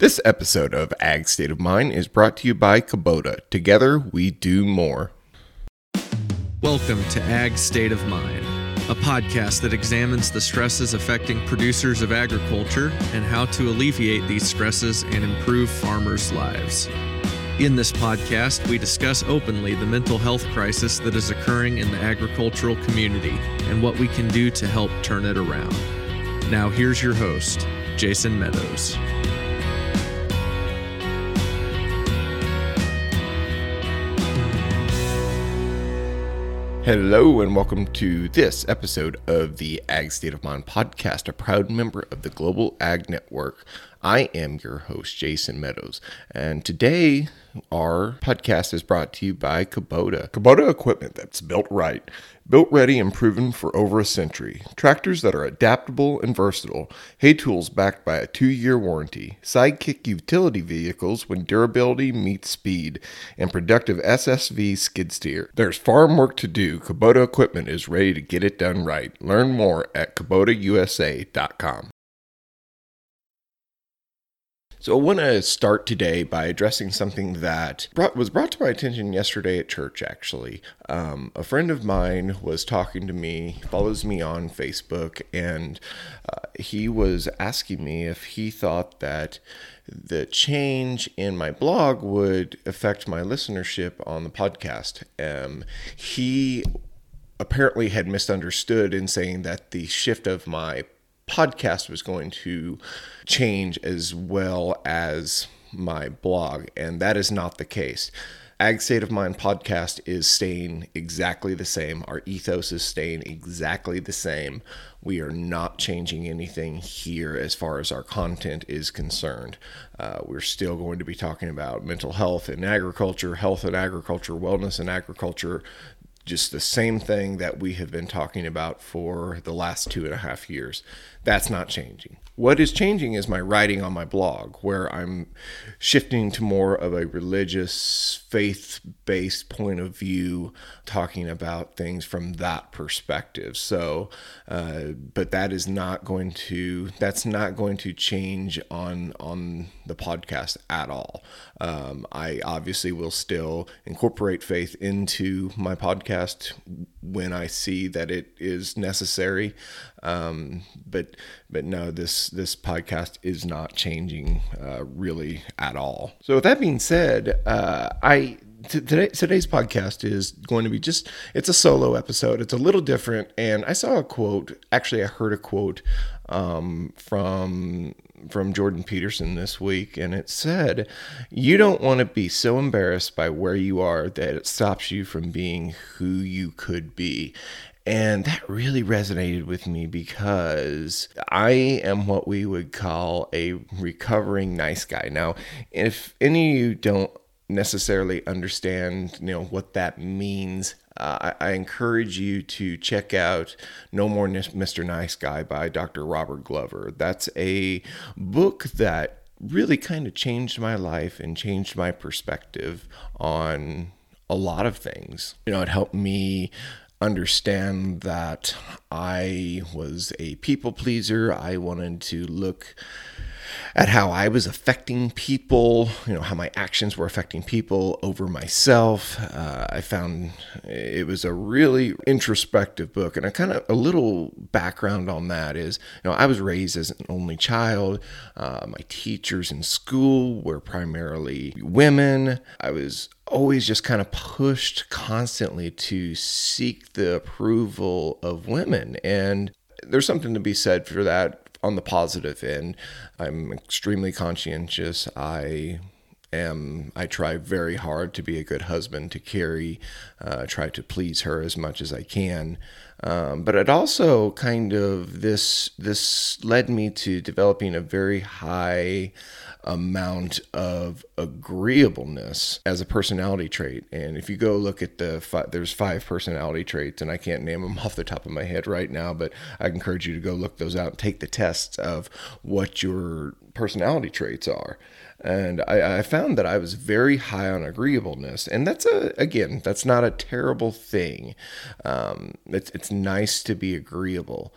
This episode of Ag State of Mind is brought to you by Kubota. Together, we do more. Welcome to Ag State of Mind, a podcast that examines the stresses affecting producers of agriculture and how to alleviate these stresses and improve farmers' lives. In this podcast, we discuss openly the mental health crisis that is occurring in the agricultural community and what we can do to help turn it around. Now, here's your host, Jason Meadows. Hello, and welcome to this episode of the Ag State of Mind podcast, a proud member of the Global Ag Network. I am your host, Jason Meadows, and today our podcast is brought to you by Kubota. Kubota equipment that's built right, built ready and proven for over a century. Tractors that are adaptable and versatile. Hay tools backed by a two-year warranty. Sidekick utility vehicles when durability meets speed. And productive SSV skid steer. There's farm work to do. Kubota equipment is ready to get it done right. Learn more at KubotaUSA.com. So I want to start today by addressing something that brought, was brought to my attention yesterday at church. Actually, um, a friend of mine was talking to me, follows me on Facebook, and uh, he was asking me if he thought that the change in my blog would affect my listenership on the podcast. Um, he apparently had misunderstood in saying that the shift of my podcast was going to change as well as my blog, and that is not the case. Ag State of Mind podcast is staying exactly the same. Our ethos is staying exactly the same. We are not changing anything here as far as our content is concerned. Uh, we're still going to be talking about mental health and agriculture, health and agriculture, wellness and agriculture, just the same thing that we have been talking about for the last two and a half years. That's not changing. What is changing is my writing on my blog, where I'm shifting to more of a religious, faith based point of view, talking about things from that perspective. So, uh, but that is not going to that's not going to change on on the podcast at all. Um, I obviously will still incorporate faith into my podcast when I see that it is necessary. Um, but but no, this this podcast is not changing uh, really at all. So with that being said, uh, I today today's podcast is going to be just it's a solo episode it's a little different and i saw a quote actually i heard a quote um, from from jordan peterson this week and it said you don't want to be so embarrassed by where you are that it stops you from being who you could be and that really resonated with me because I am what we would call a recovering nice guy. Now, if any of you don't necessarily understand you know what that means uh, I, I, encourage you to check out no more mr nice guy by dr robert glover. That's a book that really kind of changed my life and changed my perspective on a lot of things. You know it helped me understand that i was a people pleaser. I wanted to look at how I was affecting people, you know, how my actions were affecting people over myself. Uh, I found it was a really introspective book. And a kind of a little background on that is, you know, I was raised as an only child. Uh, my teachers in school were primarily women. I was always just kind of pushed constantly to seek the approval of women. And there's something to be said for that on the positive end, I'm extremely conscientious. I am I try very hard to be a good husband to Carrie, uh, try to please her as much as I can. Um, but it also kind of this this led me to developing a very high amount of agreeableness as a personality trait. And if you go look at the five, there's five personality traits, and I can't name them off the top of my head right now, but I encourage you to go look those out and take the tests of what your personality traits are. And I, I found that I was very high on agreeableness, and that's a again, that's not a terrible thing. Um, it's it's nice to be agreeable,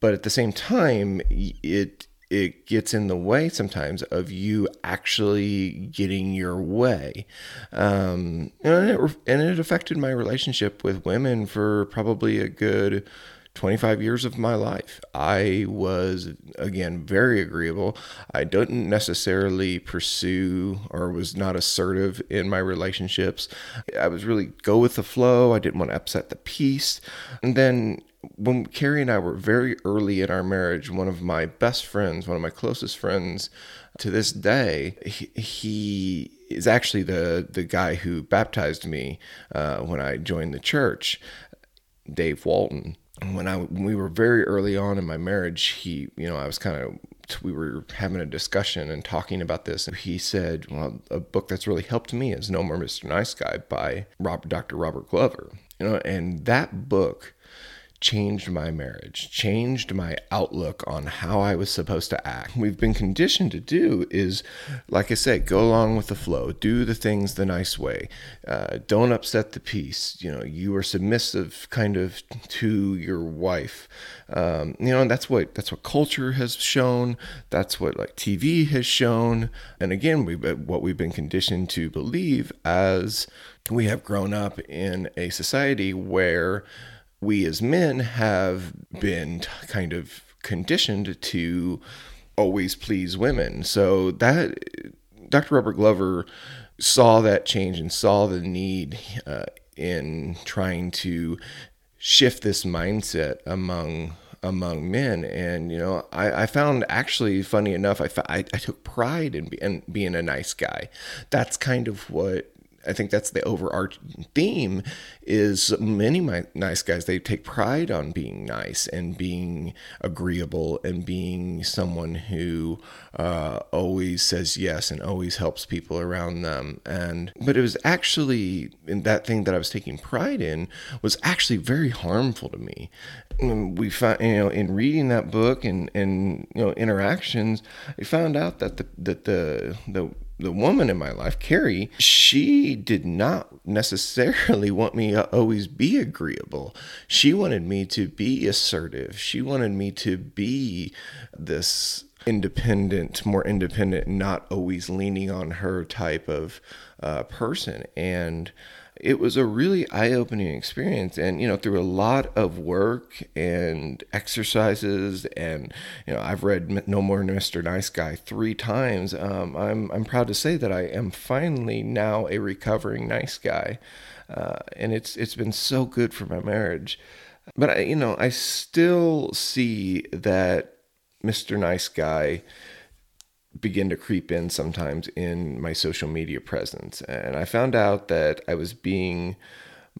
but at the same time, it it gets in the way sometimes of you actually getting your way. Um, and, it, and it affected my relationship with women for probably a good 25 years of my life. I was, again, very agreeable. I didn't necessarily pursue or was not assertive in my relationships. I was really go with the flow. I didn't want to upset the peace. And then when Carrie and I were very early in our marriage, one of my best friends, one of my closest friends to this day, he, he is actually the the guy who baptized me uh, when I joined the church, Dave Walton. When I when we were very early on in my marriage, he you know I was kind of we were having a discussion and talking about this, and he said, "Well, a book that's really helped me is No More Mr. Nice Guy by Robert, Dr. Robert Glover." You know, and that book changed my marriage, changed my outlook on how I was supposed to act. We've been conditioned to do is, like I said, go along with the flow, do the things the nice way, uh, don't upset the peace. You know, you are submissive kind of to your wife. Um, you know, and that's what that's what culture has shown. That's what like TV has shown. And again, we what we've been conditioned to believe as we have grown up in a society where we as men have been kind of conditioned to always please women. So that Dr. Robert Glover saw that change and saw the need uh, in trying to shift this mindset among among men and you know I, I found actually funny enough I, I, I took pride in, be, in being a nice guy that's kind of what I think that's the overarching theme is many nice guys they take pride on being nice and being agreeable and being someone who uh, always says yes and always helps people around them. And but it was actually in that thing that I was taking pride in was actually very harmful to me. We found you know in reading that book and and you know interactions I found out that the that the the the woman in my life, Carrie, she did not necessarily want me to always be agreeable. She wanted me to be assertive. She wanted me to be this independent, more independent, not always leaning on her type of uh, person. And it was a really eye-opening experience and you know through a lot of work and exercises and you know i've read no more mr nice guy three times um, I'm, I'm proud to say that i am finally now a recovering nice guy uh, and it's it's been so good for my marriage. But I, you know i still see that mr nice guy begin to creep in sometimes in my social media presence. And I found out that I was being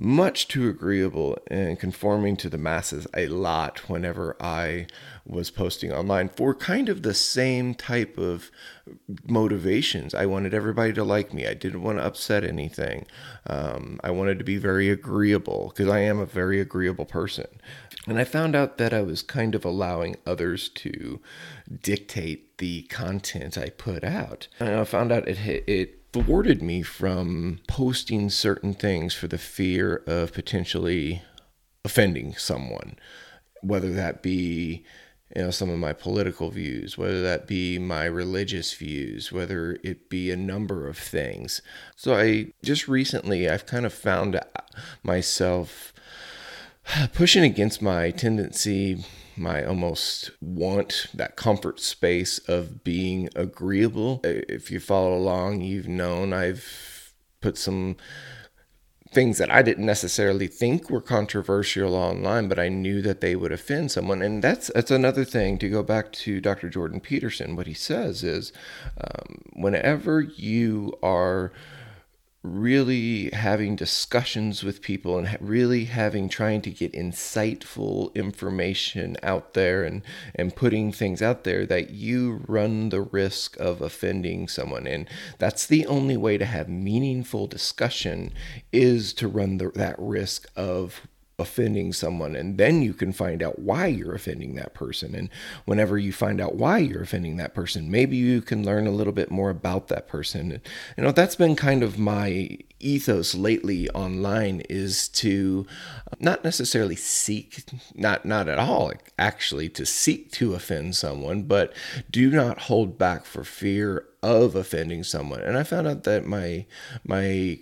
much too agreeable and conforming to the masses a lot whenever I was posting online for kind of the same type of motivations. I wanted everybody to like me. I didn't want to upset anything. Um, I wanted to be very agreeable because I am a very agreeable person. And I found out that I was kind of allowing others to dictate the content I put out. And I found out it it thwarted me from posting certain things for the fear of potentially offending someone, whether that be you know some of my political views whether that be my religious views whether it be a number of things. So i just recently i've kind of found myself pushing against my tendency, my almost want, that comfort space of being agreeable. If you follow along, you've known I've put some things that I didn't necessarily think were controversial online, but I knew that they would offend someone. And that's that's another thing to go back to Dr. Jordan Peterson. What he says is, um, whenever you are really having discussions with people and really having trying to get insightful information out there and and putting things out there that you run the risk of offending someone. And that's the only way to have meaningful discussion is to run the, that risk of offending someone and then you can find out why you're offending that person. And whenever you find out why you're offending that person maybe you can learn a little bit more about that person. And, you know that's been kind of my ethos lately online is to uh, not necessarily seek not not at all actually to seek to offend someone but do not hold back for fear of offending someone. And i found out that my my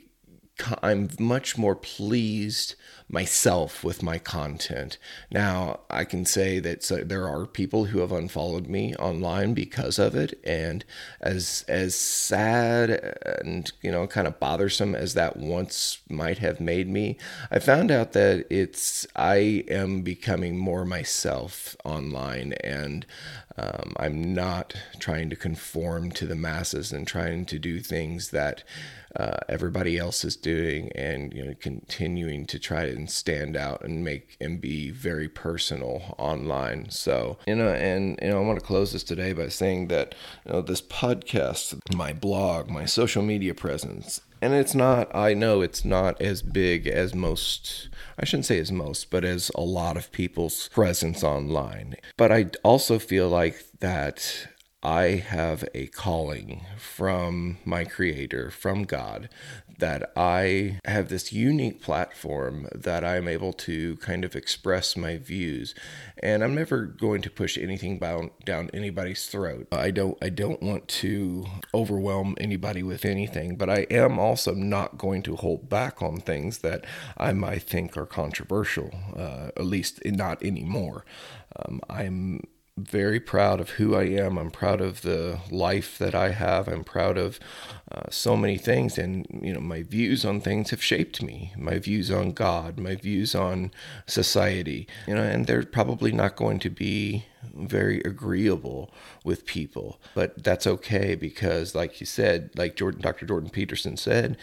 I'm much more pleased myself with my content. Now, I can say that so there are people who have unfollowed me online because of it and as as sad and you know kind of bothersome as that once might have made me, I found out that it's I am becoming more myself online and um, I'm not trying to conform to the masses and trying to do things that uh, everybody else is doing, and you know, continuing to try and stand out and make and be very personal online. So you know, and you know, I want to close this today by saying that you know, this podcast, my blog, my social media presence, and it's not i know it's not as big as most i shouldn't say as most but as a lot of people's presence online but i also feel like that I have a calling from my Creator, from God, that I have this unique platform that I'm able to kind of express my views, and I'm never going to push anything down, anybody's throat. I don't I don't want to overwhelm anybody with anything, but I am also not going to hold back on things that I might think are controversial, uh, at least not anymore. Um, I'm very proud of who I am. I'm proud of the life that I have. I'm proud of uh, so many things. And, you know, my views on things have shaped me. My views on God, my views on society, you know, and they're probably not going to be very agreeable with people. But that's okay because, like you said, like Jordan, Dr. Jordan Peterson said,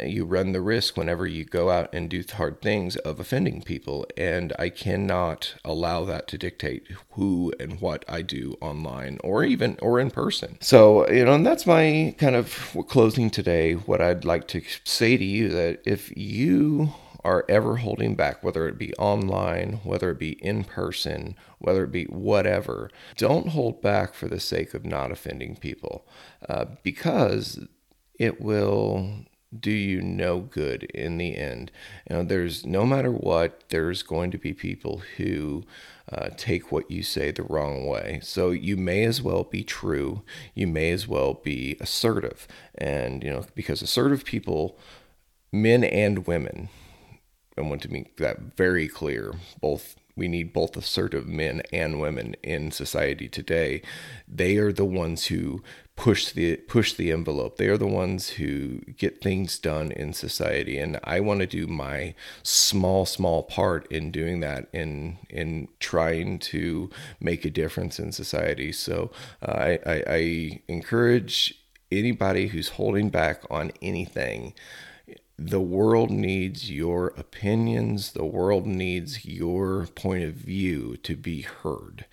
you run the risk whenever you go out and do hard things of offending people. And I cannot allow that to dictate who and what I do online or even or in person. So, you know, and that's my kind of closing today. What I'd like to say to you that if you are ever holding back, whether it be online, whether it be in person, whether it be whatever, don't hold back for the sake of not offending people uh, because it will do you no good in the end. You know, there's no matter what, there's going to be people who uh, take what you say the wrong way. So you may as well be true. You may as well be assertive. And, you know, because assertive people, men and women, I want to make that very clear. Both we need both assertive men and women in society today. They are the ones who push the push the envelope. They are the ones who get things done in society, and I want to do my small small part in doing that in in trying to make a difference in society. So uh, I, I, I encourage anybody who's holding back on anything the world needs your opinions. The world needs your point of view to be heard.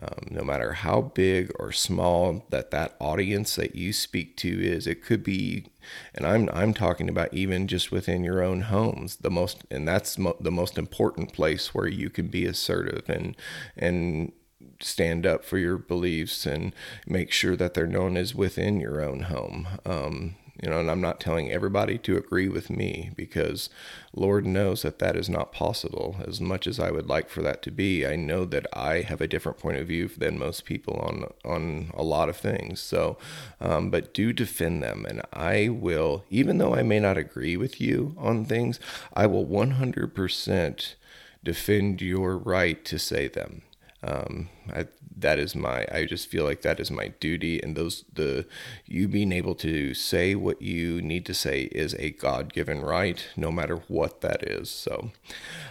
Um, no matter how big or small that that audience that you speak to is, it could be, and I'm I'm talking about even just within your own homes. The most, and that's mo- the most important place where you can be assertive and and stand up for your beliefs and make sure that they're known as within your own home. Um, you know, and I'm not telling everybody to agree with me because Lord knows that that is not possible. As much as I would like for that to be, I know that I have a different point of view than most people on on a lot of things. So, um, but do defend them, and I will, even though I may not agree with you on things, I will 100% defend your right to say them. Um, I, that is my i just feel like that is my duty. And those the you being able to say what you need to say is a god-given right no matter what that is. So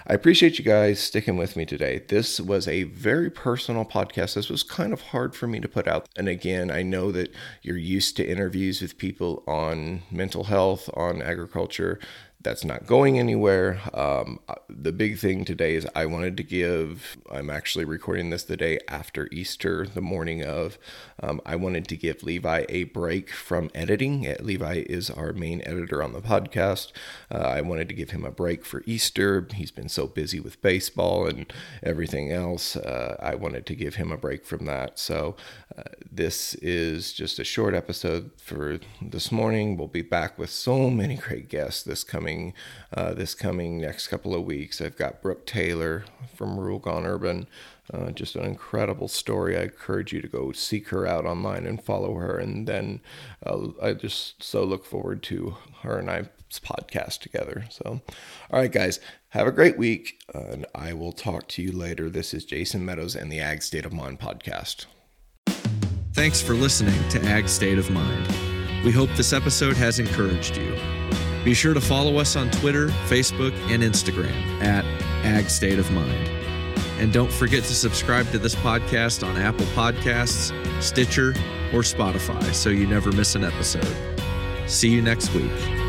i appreciate you guys sticking with me today. This was a very personal podcast. This was kind of hard for me to put out. And again i know that you're used to interviews with people on mental health on agriculture that's not going anywhere. Um, uh, the big thing today is I wanted to give, I'm actually recording this the day after Easter, the morning of. Um, I wanted to give Levi a break from editing. Uh, Levi is our main editor on the podcast. Uh, I wanted to give him a break for Easter. He's been so busy with baseball and everything else. Uh, I wanted to give him a break from that. So uh, this is just a short episode for this morning. We'll be back with so many great guests this coming uh, this coming next couple of weeks. I've got Brooke Taylor from Rural Gone Urban. Uh, just an incredible story. I encourage you to go seek her out online and follow her. And then uh, I just so look forward to her and I's podcast together. So, all right, guys, have a great week. and I will talk to you later. This is Jason Meadows and the Ag State of Mind podcast. Thanks for listening to Ag State of Mind. We hope this episode has encouraged you. Be sure to follow us on Twitter, Facebook, and Instagram at Ag State of Mind. And don't forget to subscribe to this podcast on Apple Podcasts, Stitcher, or Spotify so you never miss an episode. See you next week.